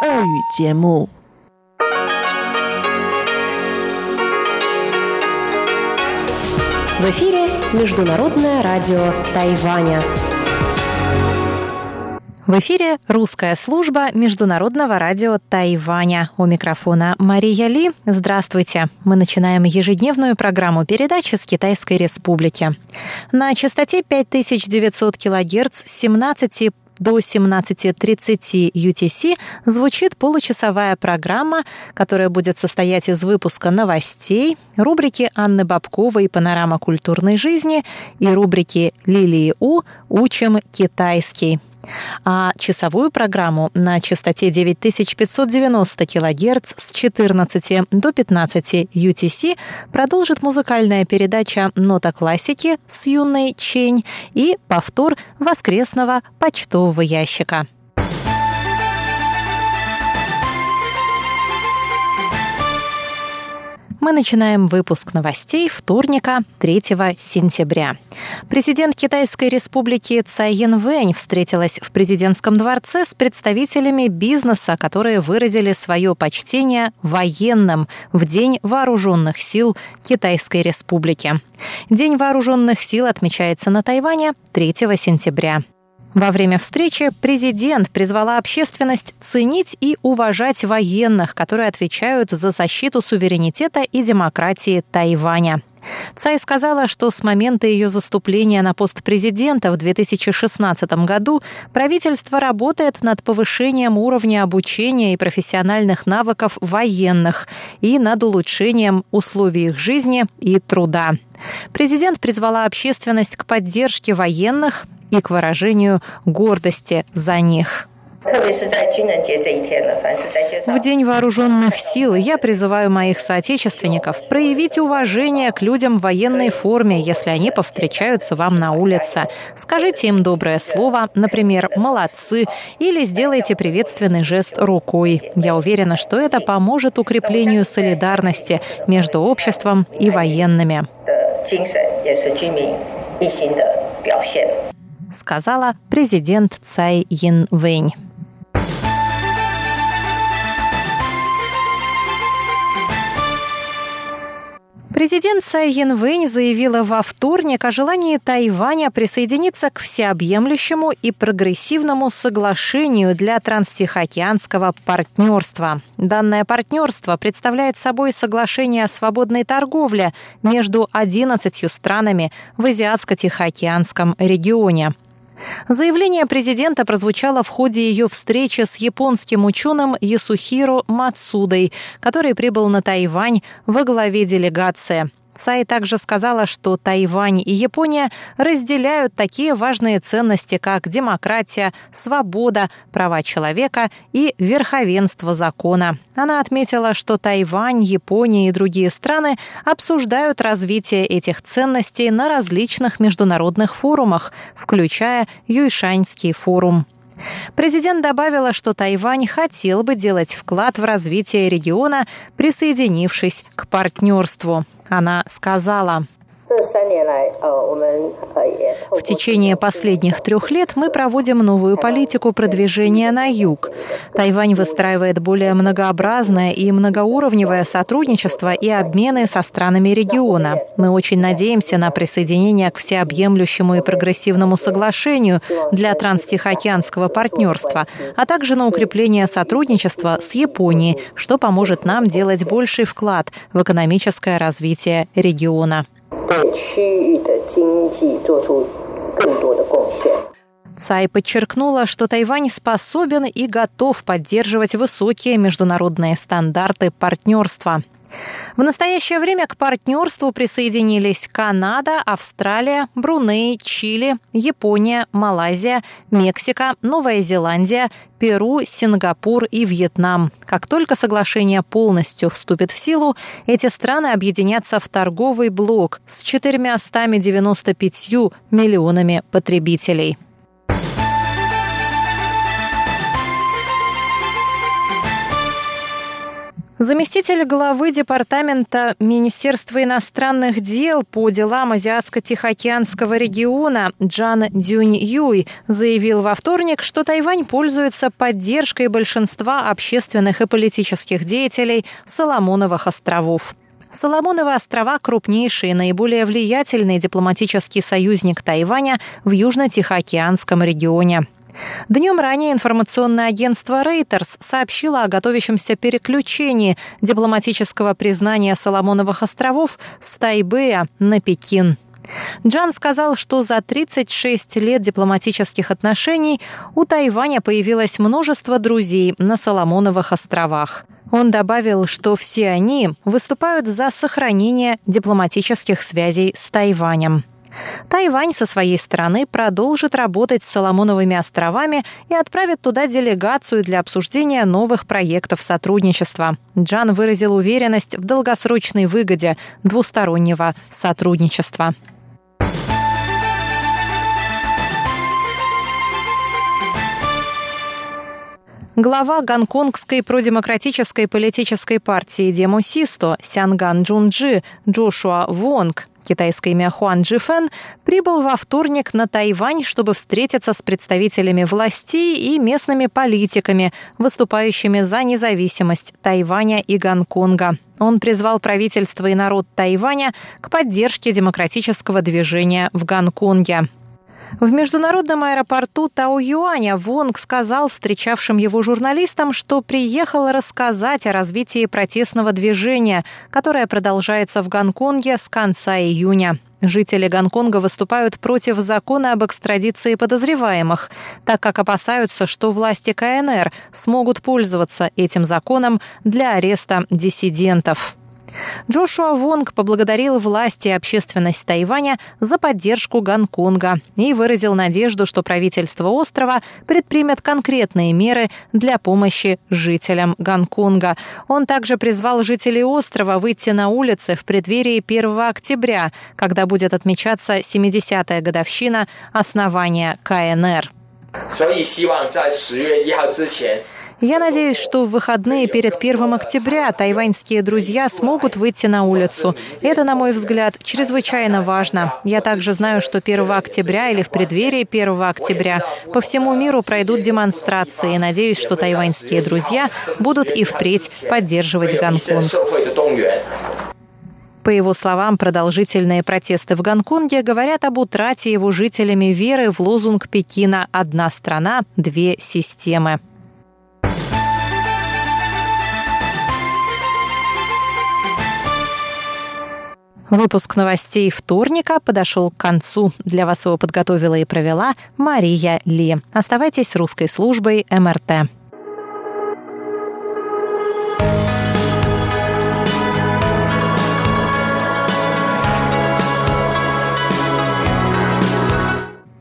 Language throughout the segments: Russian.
В эфире Международное радио Тайваня. В эфире русская служба Международного радио Тайваня. У микрофона Мария Ли. Здравствуйте. Мы начинаем ежедневную программу передачи с Китайской Республики. На частоте 5900 кГц с 17 до 17.30 UTC звучит получасовая программа, которая будет состоять из выпуска новостей, рубрики Анны Бабковой «Панорама культурной жизни» и рубрики Лилии У «Учим китайский». А часовую программу на частоте 9590 кГц с 14 до 15 UTC продолжит музыкальная передача «Нота классики» с юной Чень и повтор воскресного почтового ящика. Мы начинаем выпуск новостей вторника, 3 сентября. Президент Китайской республики Цай Янвэнь встретилась в президентском дворце с представителями бизнеса, которые выразили свое почтение военным в День вооруженных сил Китайской республики. День вооруженных сил отмечается на Тайване 3 сентября. Во время встречи президент призвала общественность ценить и уважать военных, которые отвечают за защиту суверенитета и демократии Тайваня. Цай сказала, что с момента ее заступления на пост президента в 2016 году правительство работает над повышением уровня обучения и профессиональных навыков военных и над улучшением условий их жизни и труда. Президент призвала общественность к поддержке военных, и к выражению гордости за них. В День вооруженных сил я призываю моих соотечественников проявить уважение к людям в военной форме, если они повстречаются вам на улице. Скажите им доброе слово, например, «молодцы», или сделайте приветственный жест рукой. Я уверена, что это поможет укреплению солидарности между обществом и военными сказала президент Цай Янвэнь. Президент Цай Янвэнь заявила во вторник о желании Тайваня присоединиться к всеобъемлющему и прогрессивному соглашению для транстихоокеанского партнерства. Данное партнерство представляет собой соглашение о свободной торговле между 11 странами в Азиатско-Тихоокеанском регионе. Заявление президента прозвучало в ходе ее встречи с японским ученым Ясухиро Мацудой, который прибыл на Тайвань во главе делегации. Цай также сказала, что Тайвань и Япония разделяют такие важные ценности, как демократия, свобода, права человека и верховенство закона. Она отметила, что Тайвань, Япония и другие страны обсуждают развитие этих ценностей на различных международных форумах, включая Юйшаньский форум. Президент добавила, что Тайвань хотел бы делать вклад в развитие региона, присоединившись к партнерству. Она сказала, в течение последних трех лет мы проводим новую политику продвижения на юг. Тайвань выстраивает более многообразное и многоуровневое сотрудничество и обмены со странами региона. Мы очень надеемся на присоединение к всеобъемлющему и прогрессивному соглашению для транстихоокеанского партнерства, а также на укрепление сотрудничества с Японией, что поможет нам делать больший вклад в экономическое развитие региона. 对区域的经济做出更多的贡献。Цай подчеркнула, что Тайвань способен и готов поддерживать высокие международные стандарты партнерства. В настоящее время к партнерству присоединились Канада, Австралия, Бруней, Чили, Япония, Малайзия, Мексика, Новая Зеландия, Перу, Сингапур и Вьетнам. Как только соглашение полностью вступит в силу, эти страны объединятся в торговый блок с 495 миллионами потребителей. Заместитель главы Департамента Министерства иностранных дел по делам Азиатско-Тихоокеанского региона Джан Дюнь Юй заявил во вторник, что Тайвань пользуется поддержкой большинства общественных и политических деятелей Соломоновых островов. Соломоновы острова – крупнейший и наиболее влиятельный дипломатический союзник Тайваня в Южно-Тихоокеанском регионе. Днем ранее информационное агентство Reuters сообщило о готовящемся переключении дипломатического признания Соломоновых островов с Тайбэя на Пекин. Джан сказал, что за 36 лет дипломатических отношений у Тайваня появилось множество друзей на Соломоновых островах. Он добавил, что все они выступают за сохранение дипломатических связей с Тайванем. Тайвань со своей стороны продолжит работать с Соломоновыми островами и отправит туда делегацию для обсуждения новых проектов сотрудничества. Джан выразил уверенность в долгосрочной выгоде двустороннего сотрудничества. Глава гонконгской продемократической политической партии Демусисто Сянган Джунджи Джошуа Вонг китайское имя Хуан Джифен, прибыл во вторник на Тайвань, чтобы встретиться с представителями властей и местными политиками, выступающими за независимость Тайваня и Гонконга. Он призвал правительство и народ Тайваня к поддержке демократического движения в Гонконге. В международном аэропорту Тау-Юаня Вонг сказал встречавшим его журналистам, что приехал рассказать о развитии протестного движения, которое продолжается в Гонконге с конца июня. Жители Гонконга выступают против закона об экстрадиции подозреваемых, так как опасаются, что власти КНР смогут пользоваться этим законом для ареста диссидентов. Джошуа Вонг поблагодарил власти и общественность Тайваня за поддержку Гонконга и выразил надежду, что правительство острова предпримет конкретные меры для помощи жителям Гонконга. Он также призвал жителей острова выйти на улицы в преддверии 1 октября, когда будет отмечаться 70-я годовщина основания КНР. 所以希望在十月一号之前 Я надеюсь, что в выходные перед 1 октября тайваньские друзья смогут выйти на улицу. Это, на мой взгляд, чрезвычайно важно. Я также знаю, что 1 октября или в преддверии 1 октября по всему миру пройдут демонстрации. И надеюсь, что тайваньские друзья будут и впредь поддерживать Гонконг. По его словам, продолжительные протесты в Гонконге говорят об утрате его жителями веры в лозунг Пекина «Одна страна, две системы». Выпуск новостей вторника подошел к концу. Для вас его подготовила и провела Мария Ли. Оставайтесь с русской службой МРТ.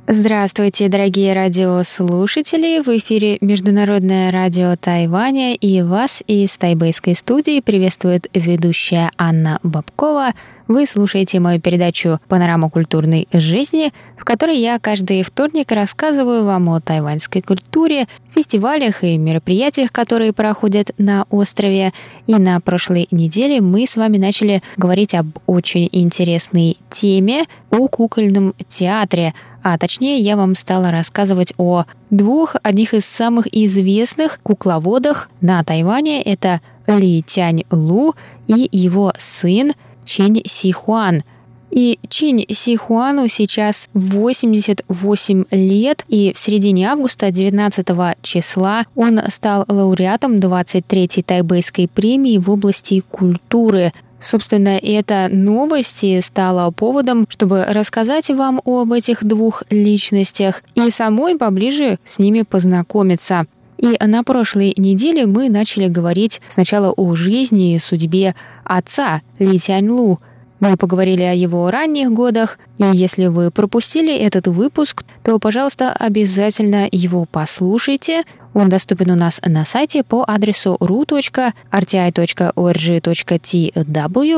Здравствуйте, дорогие радиослушатели! В эфире Международное радио Тайваня и вас из тайбэйской студии приветствует ведущая Анна Бабкова. Вы слушаете мою передачу «Панорама культурной жизни», в которой я каждый вторник рассказываю вам о тайваньской культуре, фестивалях и мероприятиях, которые проходят на острове. И на прошлой неделе мы с вами начали говорить об очень интересной теме о кукольном театре – а точнее я вам стала рассказывать о двух одних из самых известных кукловодах на Тайване. Это Ли Тянь Лу и его сын Чинь Сихуан. И Чинь Сихуану сейчас 88 лет, и в середине августа 19 числа он стал лауреатом 23-й тайбэйской премии в области культуры – Собственно, эта новость и стала поводом, чтобы рассказать вам об этих двух личностях и самой поближе с ними познакомиться. И на прошлой неделе мы начали говорить сначала о жизни и судьбе отца Ли Тяньлу. Мы поговорили о его ранних годах, и если вы пропустили этот выпуск, то, пожалуйста, обязательно его послушайте. Он доступен у нас на сайте по адресу ru.rti.org.tw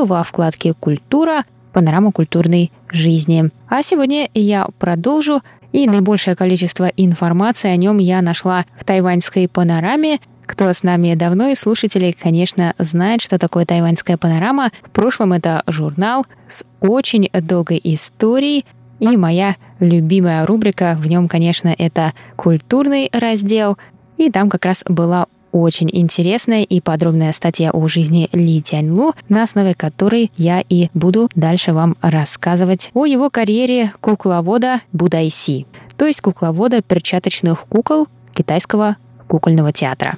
во вкладке «Культура. Панорама культурной жизни». А сегодня я продолжу, и наибольшее количество информации о нем я нашла в тайваньской панораме, Кто с нами давно и слушатели, конечно, знает, что такое тайваньская панорама. В прошлом это журнал с очень долгой историей, и моя любимая рубрика в нем, конечно, это культурный раздел. И там как раз была очень интересная и подробная статья о жизни Ли Тяньлу, на основе которой я и буду дальше вам рассказывать о его карьере кукловода Будайси, то есть кукловода перчаточных кукол китайского кукольного театра.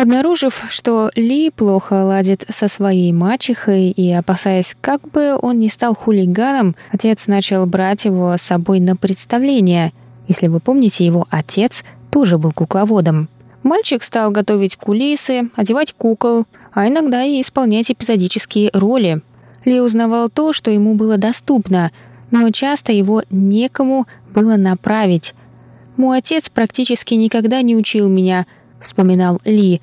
Обнаружив, что Ли плохо ладит со своей мачехой и опасаясь, как бы он не стал хулиганом, отец начал брать его с собой на представление. Если вы помните, его отец тоже был кукловодом. Мальчик стал готовить кулисы, одевать кукол, а иногда и исполнять эпизодические роли. Ли узнавал то, что ему было доступно, но часто его некому было направить. «Мой отец практически никогда не учил меня», — вспоминал Ли.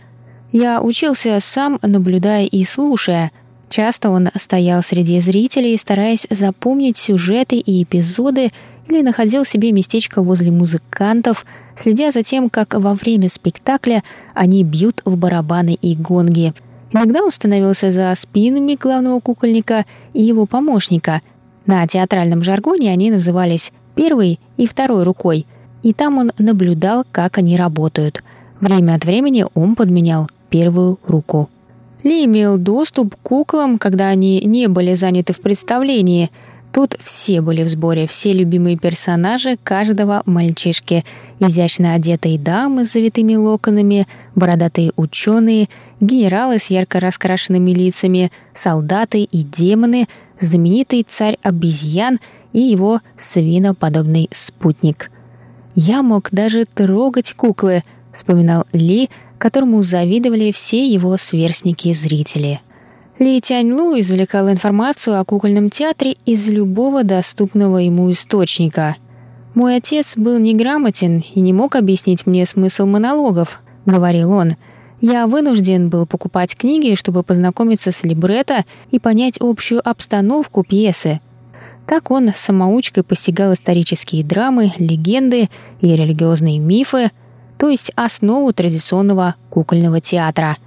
«Я учился сам, наблюдая и слушая». Часто он стоял среди зрителей, стараясь запомнить сюжеты и эпизоды, или находил себе местечко возле музыкантов, следя за тем, как во время спектакля они бьют в барабаны и гонги. Иногда он становился за спинами главного кукольника и его помощника. На театральном жаргоне они назывались «первой» и «второй рукой», и там он наблюдал, как они работают – Время от времени он подменял первую руку. Ли имел доступ к куклам, когда они не были заняты в представлении. Тут все были в сборе, все любимые персонажи каждого мальчишки. Изящно одетые дамы с завитыми локонами, бородатые ученые, генералы с ярко раскрашенными лицами, солдаты и демоны, знаменитый царь обезьян и его свиноподобный спутник. Я мог даже трогать куклы — вспоминал Ли, которому завидовали все его сверстники-зрители. Ли Тяньлу извлекал информацию о кукольном театре из любого доступного ему источника. «Мой отец был неграмотен и не мог объяснить мне смысл монологов», — говорил он. «Я вынужден был покупать книги, чтобы познакомиться с либретто и понять общую обстановку пьесы. Так он самоучкой постигал исторические драмы, легенды и религиозные мифы — то есть основу традиционного кукольного театра.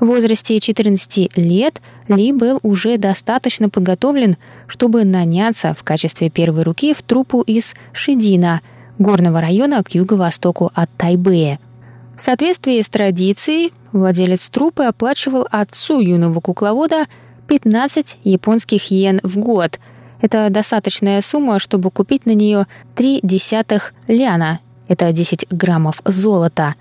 В возрасте 14 лет Ли был уже достаточно подготовлен, чтобы наняться в качестве первой руки в труппу из Шидина, горного района к юго-востоку от Тайбэя. В соответствии с традицией, владелец труппы оплачивал отцу юного кукловода 15 японских йен в год. Это достаточная сумма, чтобы купить на нее три десятых ляна это 10 граммов золота.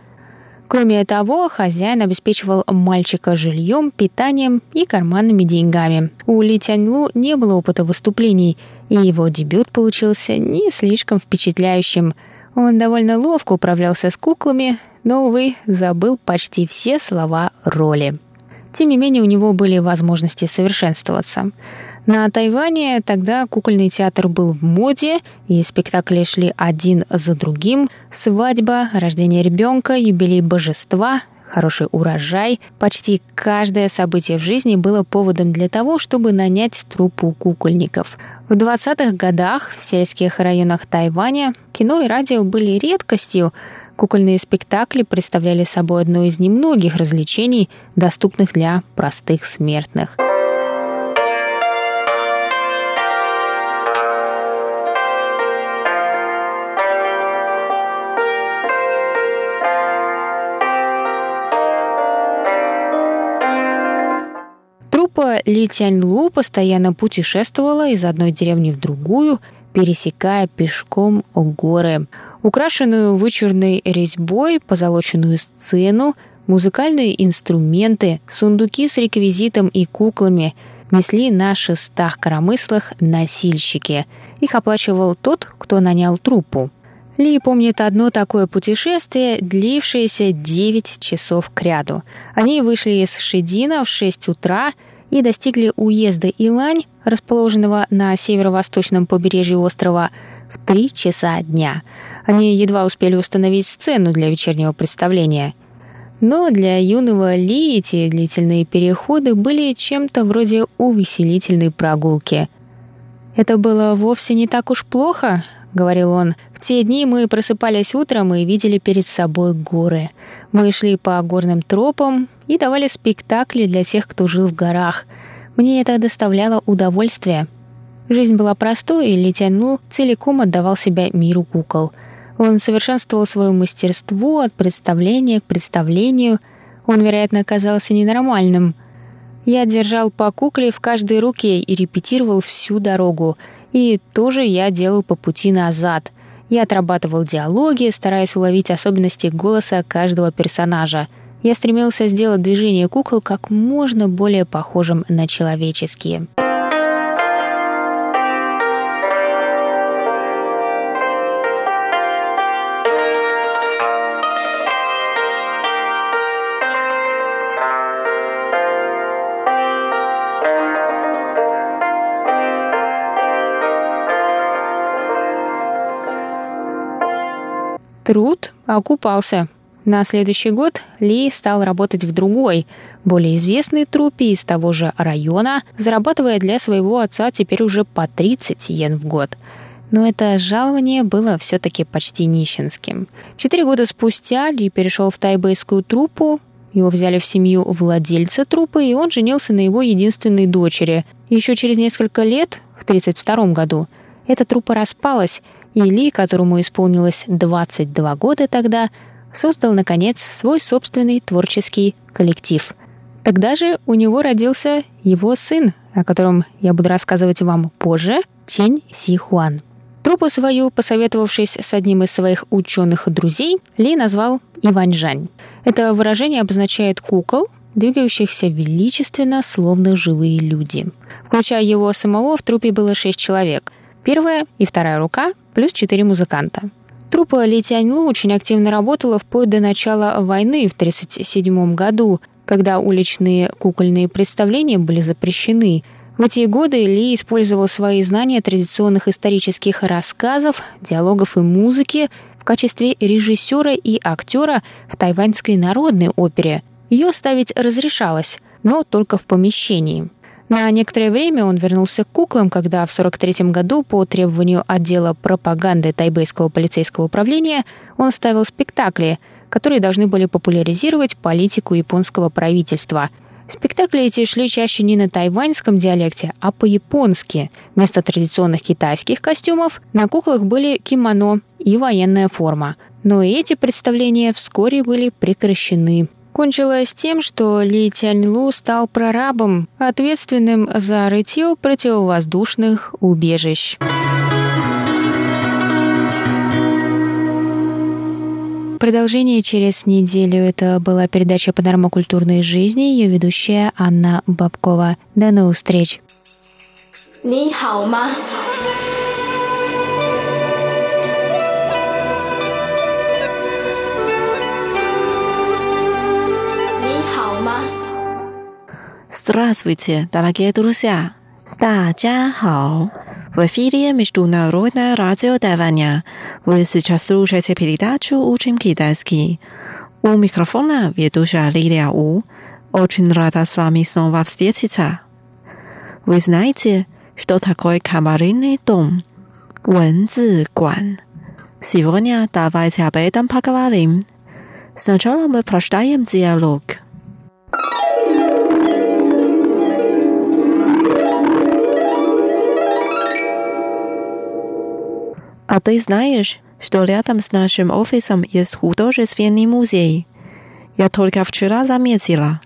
Кроме того, хозяин обеспечивал мальчика жильем, питанием и карманными деньгами. У Ли Тяньлу не было опыта выступлений, и его дебют получился не слишком впечатляющим. Он довольно ловко управлялся с куклами, но, увы, забыл почти все слова роли. Тем не менее, у него были возможности совершенствоваться. На Тайване тогда кукольный театр был в моде, и спектакли шли один за другим. Свадьба, рождение ребенка, юбилей божества, хороший урожай. Почти каждое событие в жизни было поводом для того, чтобы нанять труппу кукольников. В 20-х годах в сельских районах Тайваня кино и радио были редкостью. Кукольные спектакли представляли собой одно из немногих развлечений, доступных для простых смертных. Группа Ли Тяньлу постоянно путешествовала из одной деревни в другую, пересекая пешком горы. Украшенную вычурной резьбой позолоченную сцену, музыкальные инструменты, сундуки с реквизитом и куклами несли на шестах коромыслах носильщики. Их оплачивал тот, кто нанял труппу. Ли помнит одно такое путешествие, длившееся 9 часов к ряду. Они вышли из Шедина в 6 утра – и достигли уезда Илань, расположенного на северо-восточном побережье острова, в три часа дня. Они едва успели установить сцену для вечернего представления. Но для юного Ли эти длительные переходы были чем-то вроде увеселительной прогулки. «Это было вовсе не так уж плохо», — говорил он. «В те дни мы просыпались утром и видели перед собой горы. Мы шли по горным тропам и давали спектакли для тех, кто жил в горах. Мне это доставляло удовольствие». Жизнь была простой, и Ли Тяньлу целиком отдавал себя миру кукол — он совершенствовал свое мастерство от представления к представлению. Он, вероятно, оказался ненормальным. Я держал по кукле в каждой руке и репетировал всю дорогу. И тоже я делал по пути назад. Я отрабатывал диалоги, стараясь уловить особенности голоса каждого персонажа. Я стремился сделать движение кукол как можно более похожим на человеческие. Труд окупался. На следующий год Ли стал работать в другой, более известной труппе из того же района, зарабатывая для своего отца теперь уже по 30 йен в год. Но это жалование было все-таки почти нищенским. Четыре года спустя Ли перешел в тайбэйскую труппу, его взяли в семью владельца труппы, и он женился на его единственной дочери. Еще через несколько лет, в 1932 году, эта труппа распалась, и Ли, которому исполнилось 22 года тогда, создал, наконец, свой собственный творческий коллектив. Тогда же у него родился его сын, о котором я буду рассказывать вам позже, Чень Си Хуан. Труппу свою, посоветовавшись с одним из своих ученых-друзей, Ли назвал Иваньжань. Это выражение обозначает кукол, двигающихся величественно, словно живые люди. Включая его самого, в трупе было шесть человек. Первая и вторая рука плюс четыре музыканта. Труппа Ли Тяньлу очень активно работала вплоть до начала войны в 1937 году, когда уличные кукольные представления были запрещены. В эти годы Ли использовал свои знания традиционных исторических рассказов, диалогов и музыки в качестве режиссера и актера в тайваньской народной опере. Ее ставить разрешалось, но только в помещении. На некоторое время он вернулся к куклам, когда в 1943 году по требованию отдела пропаганды Тайбэйского полицейского управления он ставил спектакли, которые должны были популяризировать политику японского правительства. Спектакли эти шли чаще не на тайваньском диалекте, а по-японски. Вместо традиционных китайских костюмов на куклах были кимоно и военная форма. Но и эти представления вскоре были прекращены кончилось тем, что Ли Тяньлу стал прорабом, ответственным за рытье противовоздушных убежищ. Продолжение через неделю. Это была передача «Панорама культурной жизни», ее ведущая Анна Бабкова. До новых встреч! 你好吗 ？Здравствуйте, дорогие друзья! 大家好! В эфире Международное радио Тайваня. Вы сейчас слушаете передачу «Учим китайский». У микрофона ведущая Лилия У. Очень рада с вами снова встретиться. Вы знаете, что такое комаринный дом? 文字馆. Сегодня давайте об этом поговорим. Сначала мы прочитаем диалог. А ты знаешь, что рядом с нашим офисом есть художественный музей? Я только вчера заметила.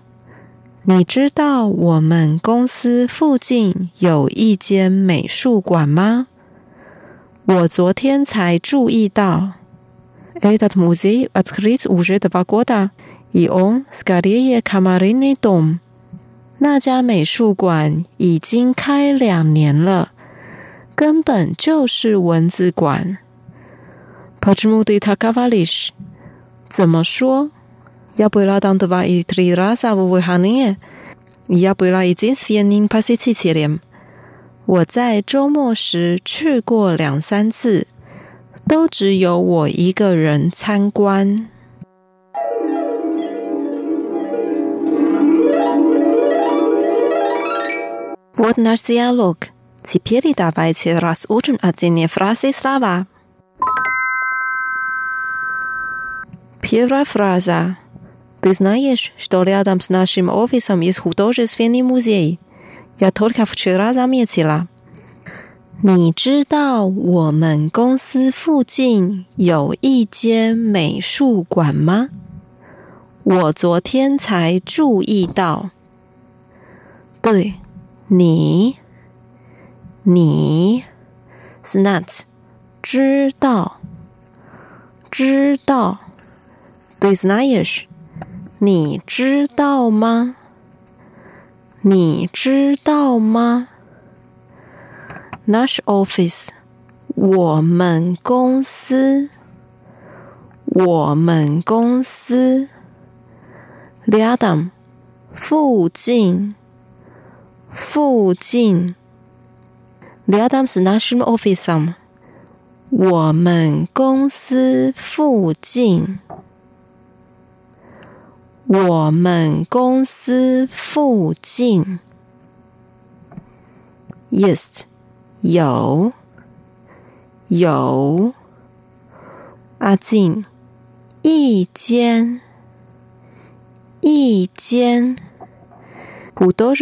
你知道我们公司附近有一间美术馆吗？我昨天才注意到。Этот музей открыт уже два года, и он скорее камаринный дом. 那家美术馆已经开两年了。 根本就是文字馆。Pachimudi t a k a v a l i s h 怎么说？Yabila dandava itirasa uvuhaniye，Yabila izinsviyani pasi tisiriam。我在周末时去过两三次，都只有我一个人参观。What narsia look？Теперь давайте разучим отдельные фразы слова. Первая фраза. Ты знаешь, что рядом с нашим офисом есть художественный музей? Я только вчера заметила. 你知道我们公司附近有一间美术馆吗？我昨天才注意到。对，你， 你 snat 知道知道，对 snat 也是。你知道吗？你知道吗？Nash office 我们公司我们公司。Ladham 附近附近。Liadam 是 national office，我们公司附近，我们公司附近。Yes。有。有。阿静一间。一间。古多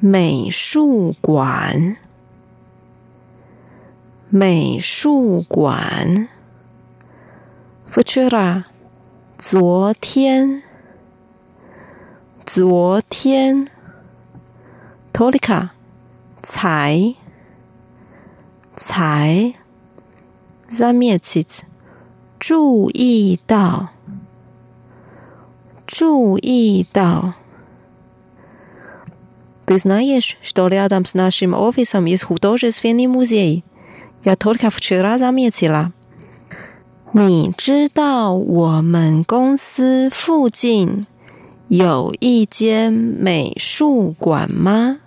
美术馆，美术馆。Futura，昨天，昨天。，Tolica，才，才。z a m i e t i t 注意到，注意到。Ты знаешь, что рядом с нашим офисом есть художественный музей? Я только вчера заметила. 你知道我们公司附近有一间美术馆吗？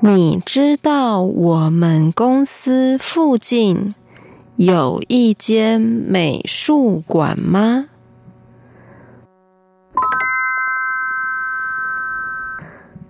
你知道我们公司附近有一间美术馆吗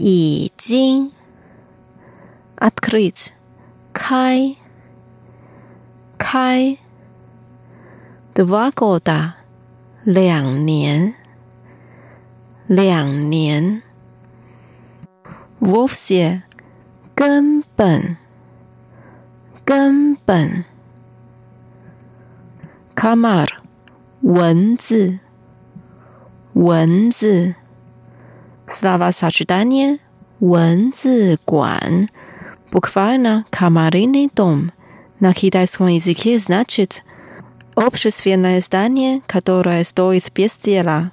已经。Открыть，开，开。Два года，两年，两年。Вовсе 根本根本 Камар 文字文字 Slava Sachidanie 文字馆 Bukvalna Kamariny dom на китайском языке значит общественное здание, которое стоит без дела,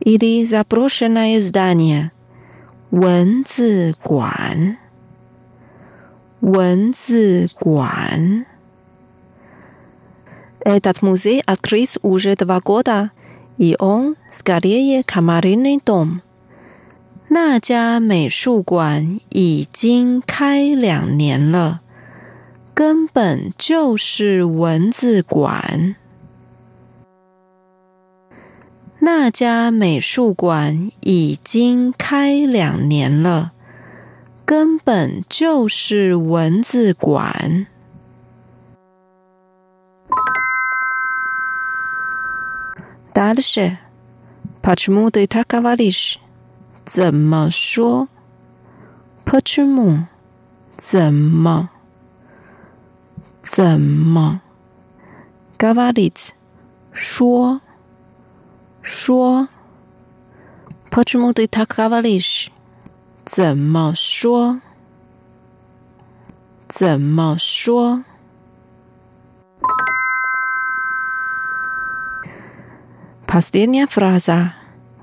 или заброшенное здание – 文字馆，文字馆。Этот музей открыт уже два года, и он скорее камерный дом. 那家美术馆已经开两年了，根本就是文字馆。那家美术馆已经开两年了，根本就是文字馆。答的是，Почему ты так говоришь？ 怎么说？Почему？怎么？怎么？Говорить？说。说，Почему ты так говоришь？怎么说？怎么说？Последняя фраза.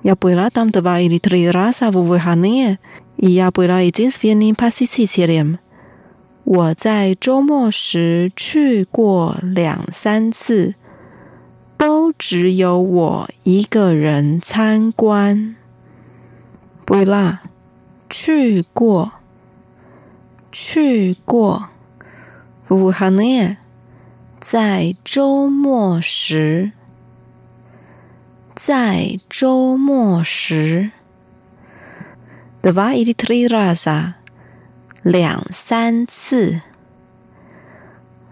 yappuila damn deva illiteri rasa vuvuhania yappuila idi's vienna pacific 我在周末时去过两三次都只有我一个人参观不啦去过去过夫哈呢在周末时在周末时。Dva tri raza，两三次，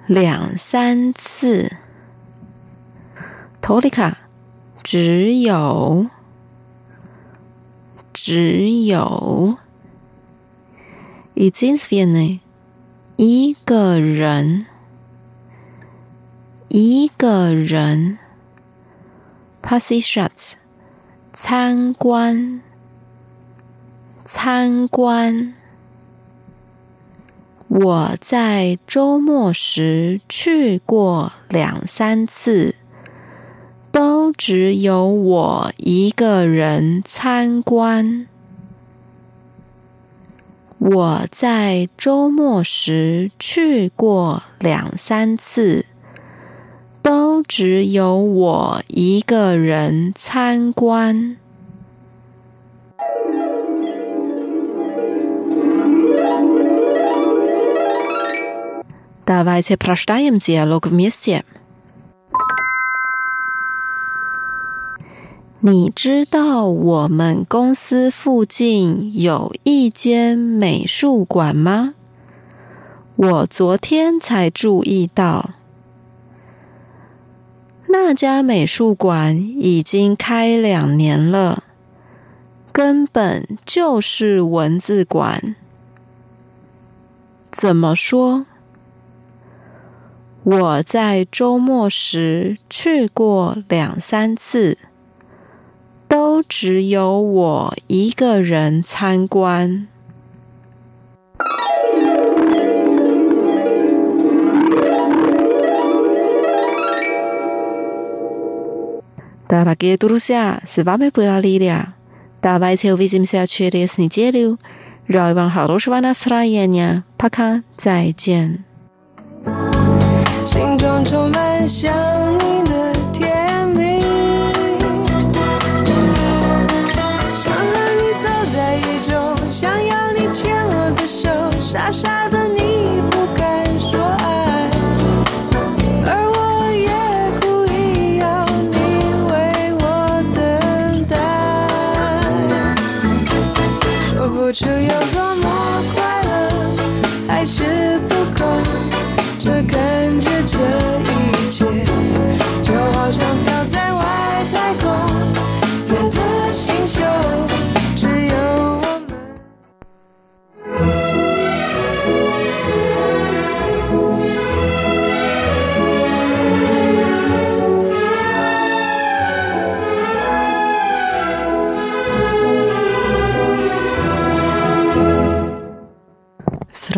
两三次。Tolika，只有，只有。i t i s v i e 一个人，一个人。parsi shops 参观参观。我在周末时去过两三次都只有我一个人参观。我在周末时去过两三次都只有我一个人参观。Давайте прочитаем диалог вместе. 你知道我们公司附近有一间美术馆吗？我昨天才注意到， 那家美术馆已经开两年了，根本就是文字馆。怎么说？我在周末时去过两三次，都只有我一个人参观。大家给多一下，是完美表达力量。大家再见，我是米小圈的孙建六，让我们好多人玩的爽一点。大家再见。这有多么快乐，还是不够。这感觉，这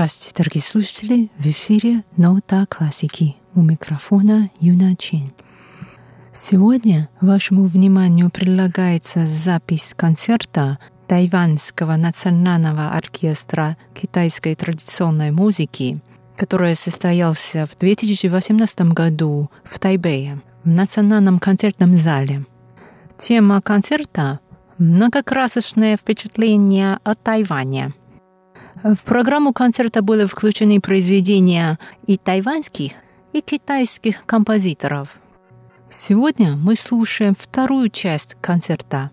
Здравствуйте, дорогие слушатели! В эфире «Нота классики» у микрофона Юна Чин. Сегодня вашему вниманию предлагается запись концерта Тайваньского национального оркестра китайской традиционной музыки, который состоялся в 2018 году в Тайбэе в Национальном концертном зале. Тема концерта – многокрасочное впечатление о Тайване – в программу концерта были включены произведения и тайваньских, и китайских композиторов. Сегодня мы слушаем вторую часть концерта.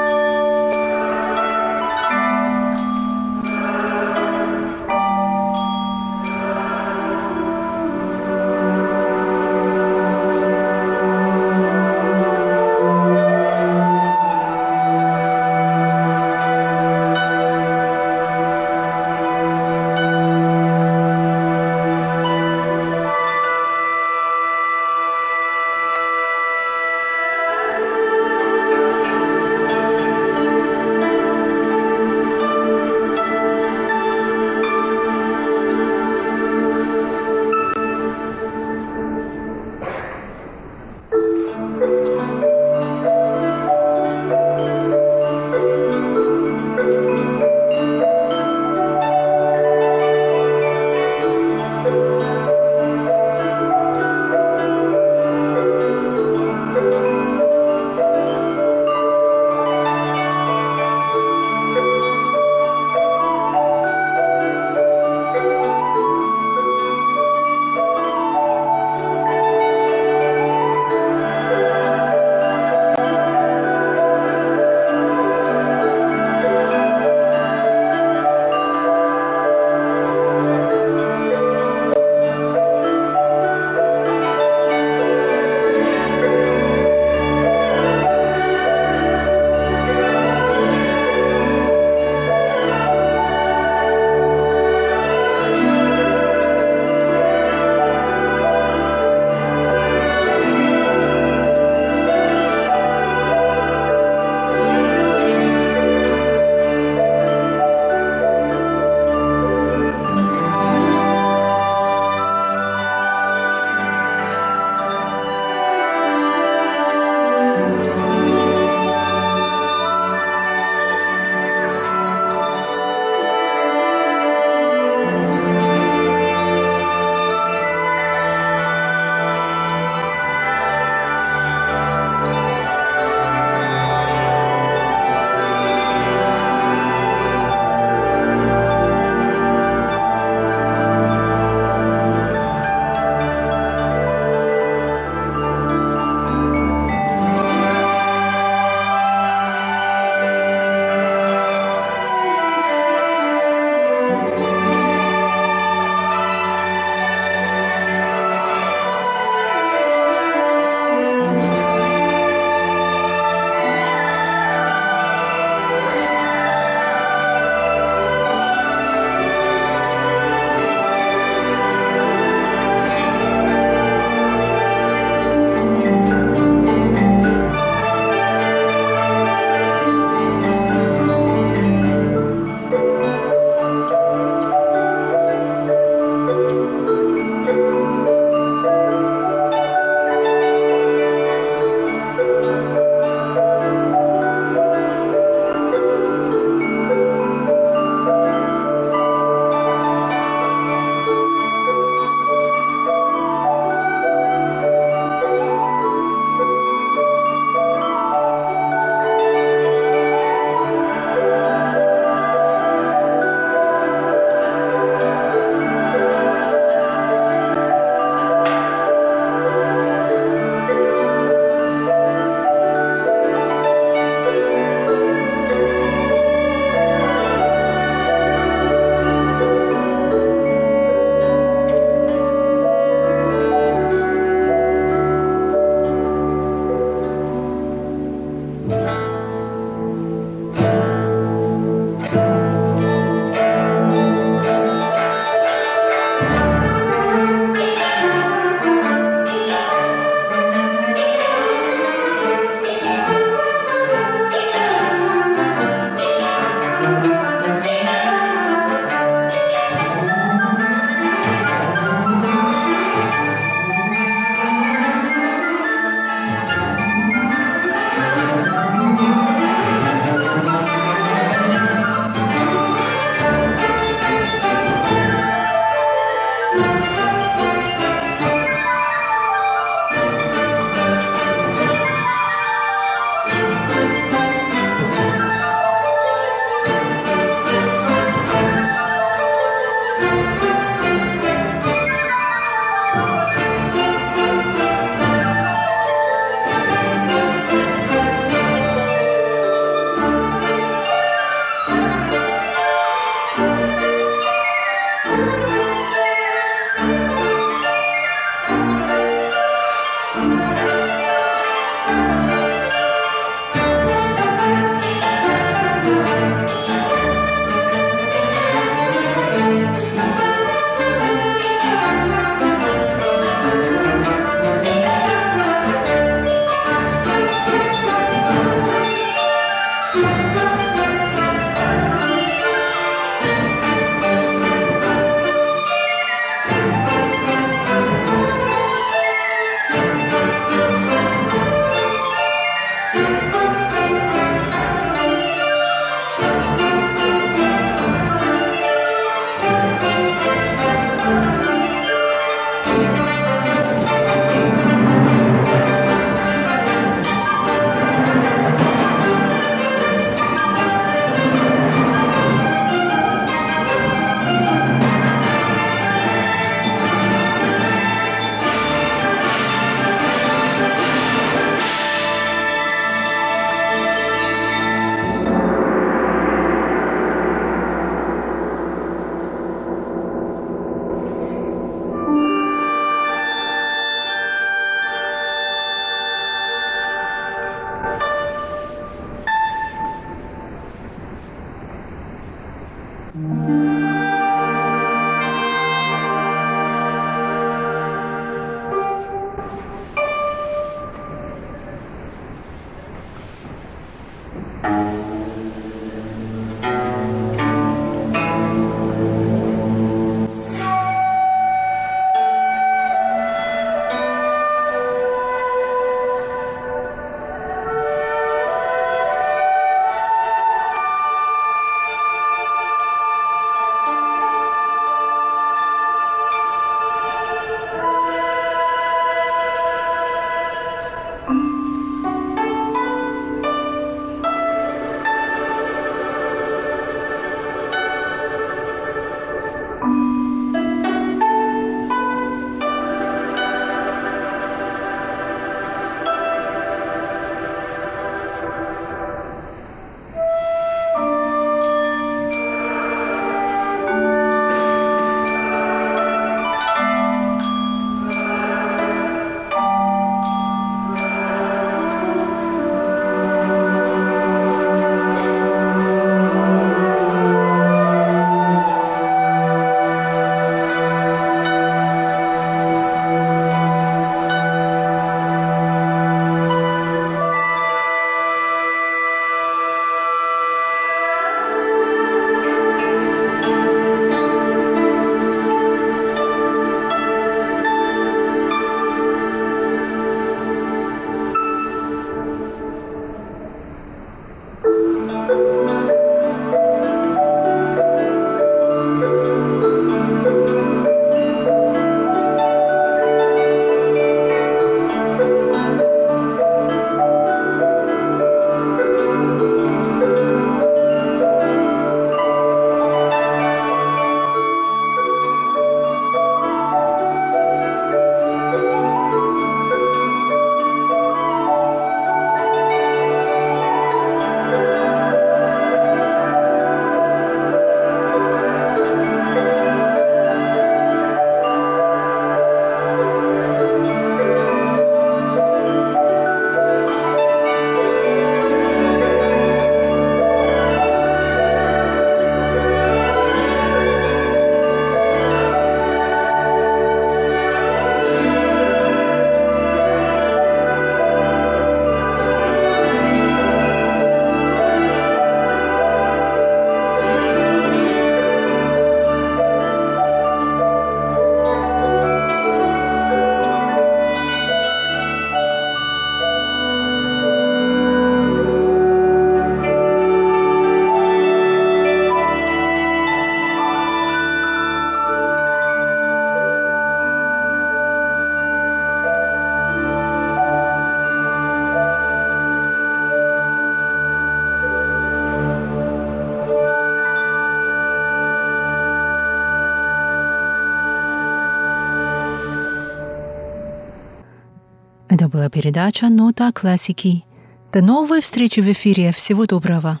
Передача «Нота классики». До новой встречи в эфире. Всего доброго.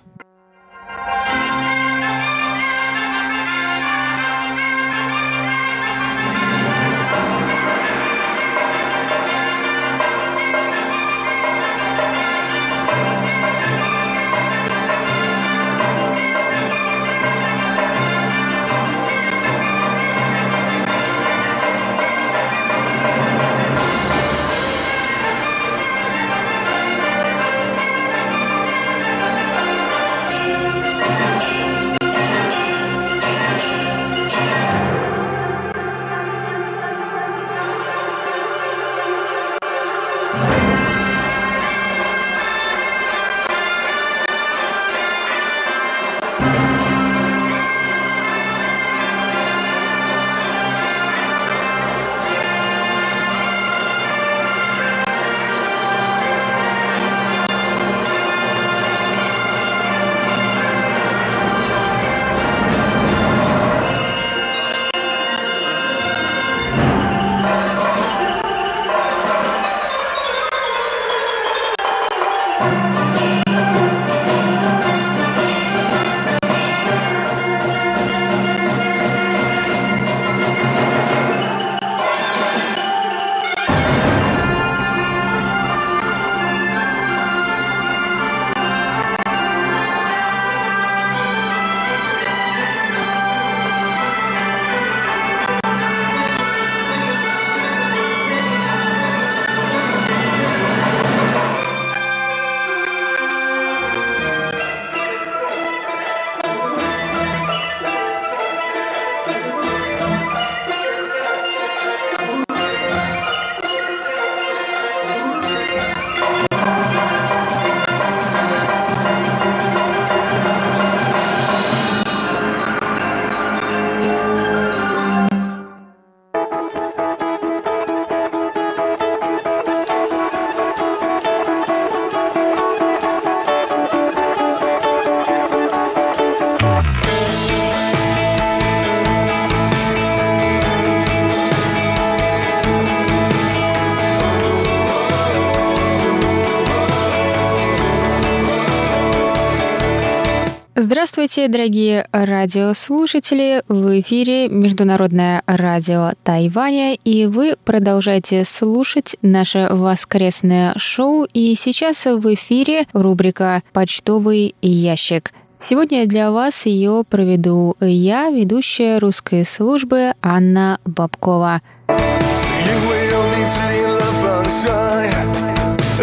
Здравствуйте, дорогие радиослушатели! В эфире Международное радио Тайваня, и вы продолжаете слушать наше воскресное шоу. И сейчас в эфире рубрика «Почтовый ящик». Сегодня для вас ее проведу я, ведущая русской службы Анна Бабкова.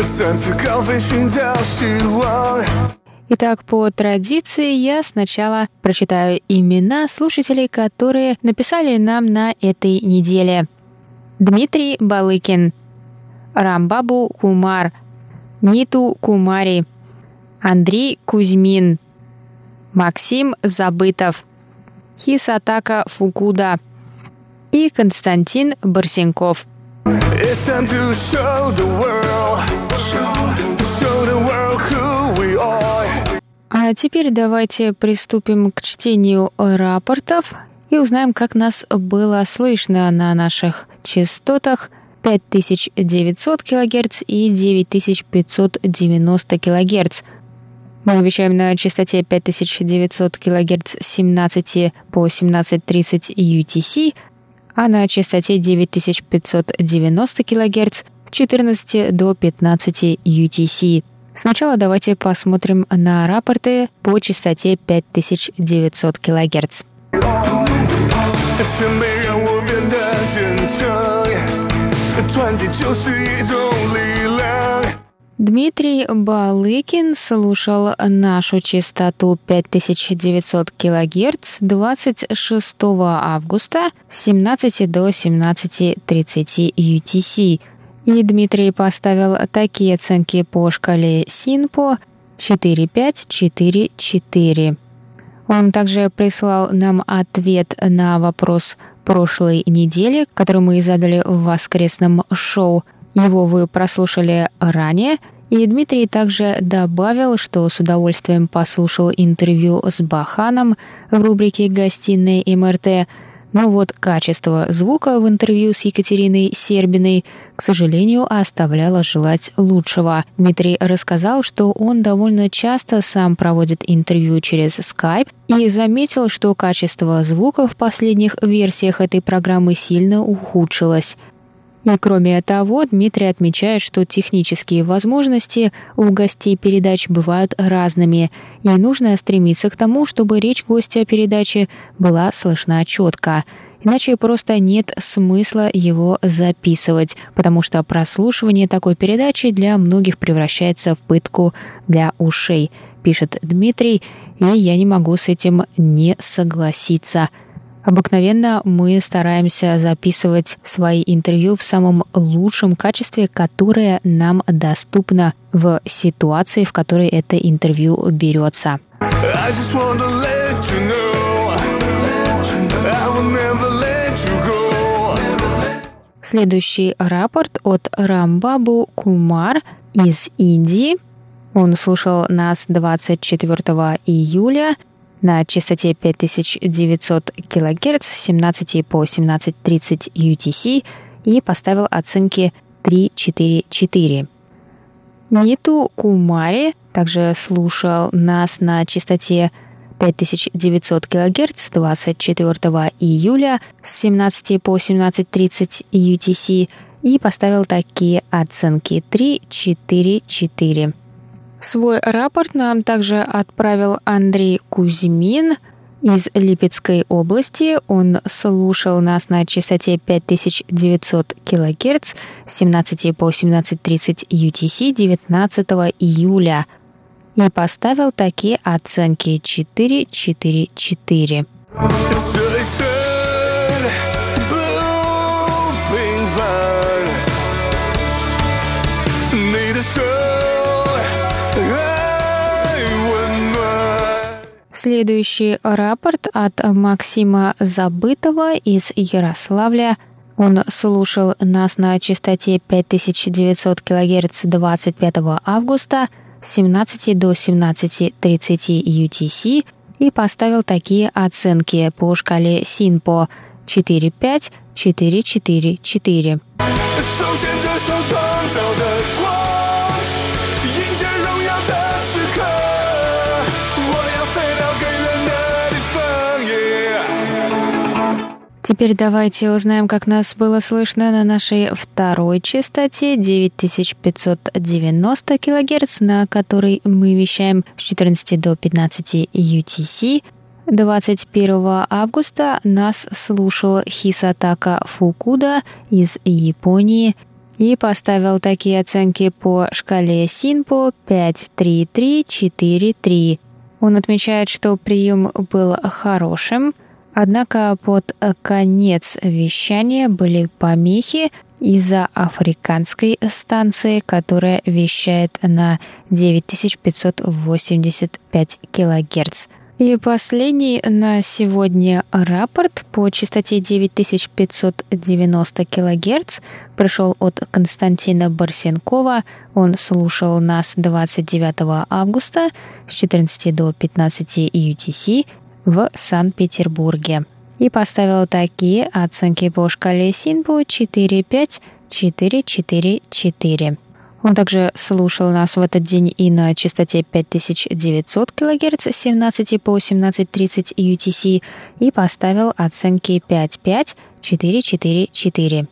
再次高飞寻找希望。 Итак, по традиции я сначала прочитаю имена слушателей, которые написали нам на этой неделе. Дмитрий Балыкин, Рамбабу Кумар, Ниту Кумари, Андрей Кузьмин, Максим Забытов, Хисатака Фукуда и Константин Барсенков. It's time to show the world, show, the world who we are. А теперь давайте приступим к чтению рапортов и узнаем, как нас было слышно на наших частотах 5900 кГц и 9590 кГц. Мы вещаем на частоте 5900 кГц с 17 по 17.30 UTC, а на частоте 9590 кГц с 14 до 15 UTC. Сначала давайте посмотрим на рапорты по частоте 5900 кГц. Дмитрий Балыкин слушал нашу частоту 5900 кГц 26 августа с 17 до 17.30 UTC – и Дмитрий поставил такие оценки по шкале СИНПО 4-5-4-4. Он также прислал нам ответ на вопрос прошлой недели, который мы задали в воскресном шоу. Его вы прослушали ранее. И Дмитрий также добавил, что с удовольствием послушал интервью с Баханом в рубрике «Гостиная МРТ», Но вот качество звука в интервью с Екатериной Сербиной, к сожалению, оставляло желать лучшего. Дмитрий рассказал, что он довольно часто сам проводит интервью через Skype и заметил, что качество звука в последних версиях этой программы сильно ухудшилось. И кроме того, Дмитрий отмечает, что технические возможности у гостей передач бывают разными, и нужно стремиться к тому, чтобы речь гостя передачи была слышна четко. Иначе просто нет смысла его записывать, потому что прослушивание такой передачи для многих превращается в пытку для ушей, пишет Дмитрий, и я не могу с этим не согласиться – Обыкновенно мы стараемся записывать свои интервью в самом лучшем качестве, которое нам доступно в ситуации, в которой это интервью берется. Следующий рапорт от Рамбабу Кумар из Индии. Он слушал нас 24 июля на частоте 5900 кГц с 17 по 17.30 UTC и поставил оценки 3-4-4. Ниту Кумари также слушал нас на частоте 5900 кГц 24 июля с 17 по 17.30 UTC и поставил такие оценки 3-4-4. Свой рапорт нам также отправил Андрей Кузьмин из Липецкой области. Он слушал нас на частоте 5900 кГц с 17 по 17.30 UTC 19 июля и поставил такие оценки 4, Следующий рапорт от Максима Забытова из Ярославля. Он слушал нас на частоте 5900 кГц 25 августа с 17 до 17.30 UTC и поставил такие оценки по шкале СИНПО 4-5, 4-4-4. Теперь давайте узнаем, как нас было слышно на нашей второй частоте 9590 кГц, на которой мы вещаем с 14 до 15 UTC. 21 августа нас слушал Хисатака Фукуда из Японии и поставил такие оценки по шкале Синпо 5-3-3-4-3. Он отмечает, что прием был хорошим – Однако под конец вещания были помехи из-за африканской станции, которая вещает на 9585 килогерц. И последний на сегодня рапорт по частоте 9590 кГц пришел от Константина Барсенкова. Он слушал нас 29 августа с 14 до 15 UTC в Санкт-Петербурге и поставил такие оценки по шкале Синпу 4-5, 4-4-4. Он также слушал нас в этот день и на частоте 5900 кГц с 17 по 17.30 UTC и поставил оценки 5-5, 4-4-4.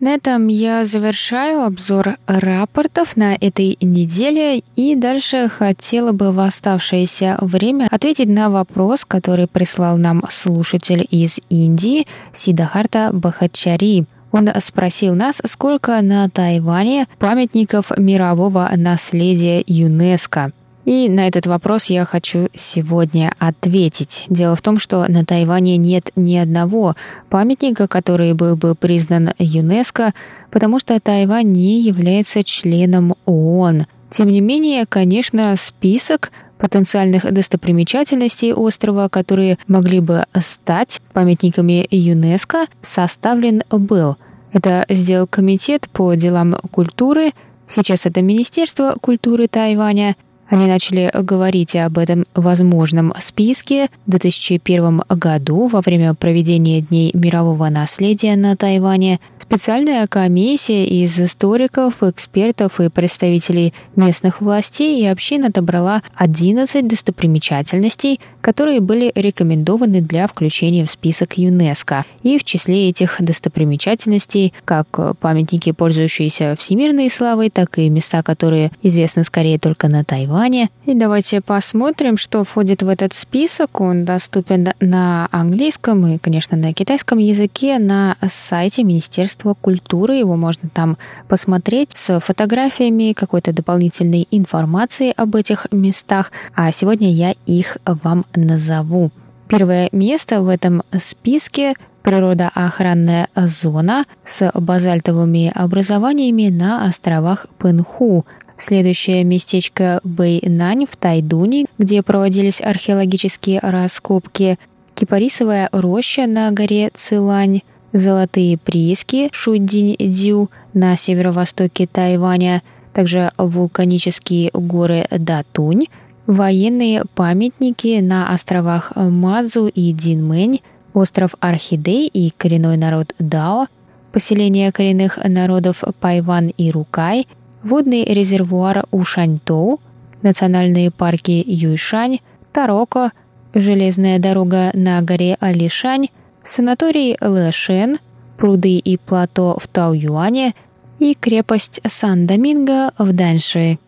На этом я завершаю обзор рапортов на этой неделе и дальше хотела бы в оставшееся время ответить на вопрос, который прислал нам слушатель из Индии Сидахарта Бахачари. Он спросил нас, сколько на Тайване памятников мирового наследия ЮНЕСКо. И на этот вопрос я хочу сегодня ответить. Дело в том, что на Тайване нет ни одного памятника, который был бы признан ЮНЕСКО, потому что Тайвань не является членом ООН. Тем не менее, конечно, список потенциальных достопримечательностей острова, которые могли бы стать памятниками ЮНЕСКО, составлен был. Это сделал Комитет по делам культуры – Сейчас это Министерство культуры Тайваня они начали говорить об этом возможном списке в 2001 году во время проведения Дней мирового наследия на Тайване. Специальная комиссия из историков, экспертов и представителей местных властей и общин отобрала 11 достопримечательностей, которые были рекомендованы для включения в список ЮНЕСКо. И в числе этих достопримечательностей как памятники, пользующиеся всемирной славой, так и места, которые известны скорее только на Тайване. И давайте посмотрим, что входит в этот список. Он доступен на английском и, конечно, на китайском языке на сайте Министерства Министерства культуры. Его можно там посмотреть с фотографиями, какой-то дополнительной информацией об этих местах. А сегодня я их вам назову. Первое место в этом списке природоохранная зона с базальтовыми образованиями на островах Пенху. Следующее местечко Бэйнань в Тайдуне, где проводились археологические раскопки. Кипарисовая роща на горе Цилань, Золотые прииски Шудинь-Дю на северо-востоке Тайваня, также вулканические горы Датунь, военные памятники на островах Мазу и Динмэнь, остров Орхидей и коренной народ Дао, поселение коренных народов Пайван и Рукай, водный резервуар Ушаньтоу, национальные парки Юйшань, Тароко, железная дорога на горе Алишань, санаторий Лэшен, пруды и плато в Тау-Юане и крепость Сан-Доминго в Даньши.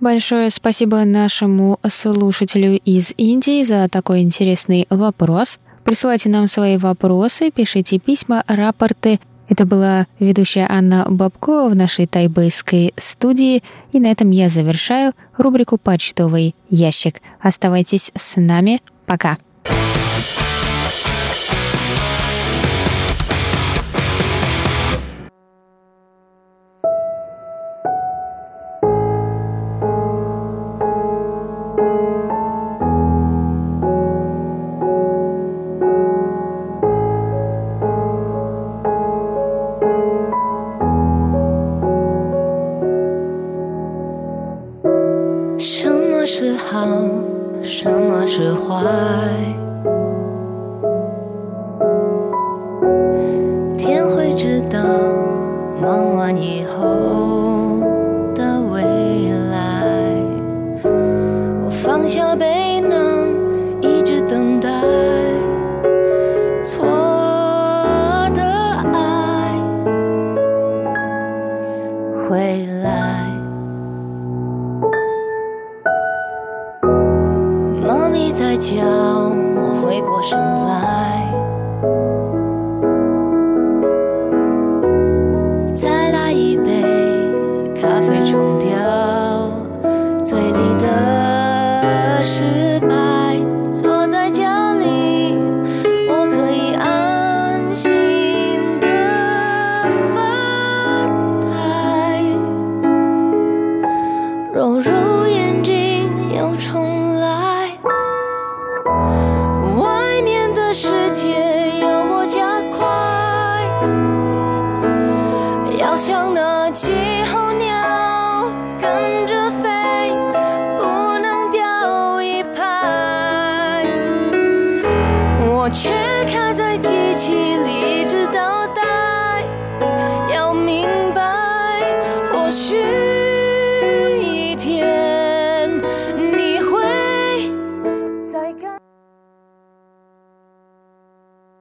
Большое спасибо нашему слушателю из Индии за такой интересный вопрос. Присылайте нам свои вопросы, пишите письма, рапорты это была ведущая Анна Бабко в нашей тайбэйской студии. И на этом я завершаю рубрику «Почтовый ящик». Оставайтесь с нами. Пока.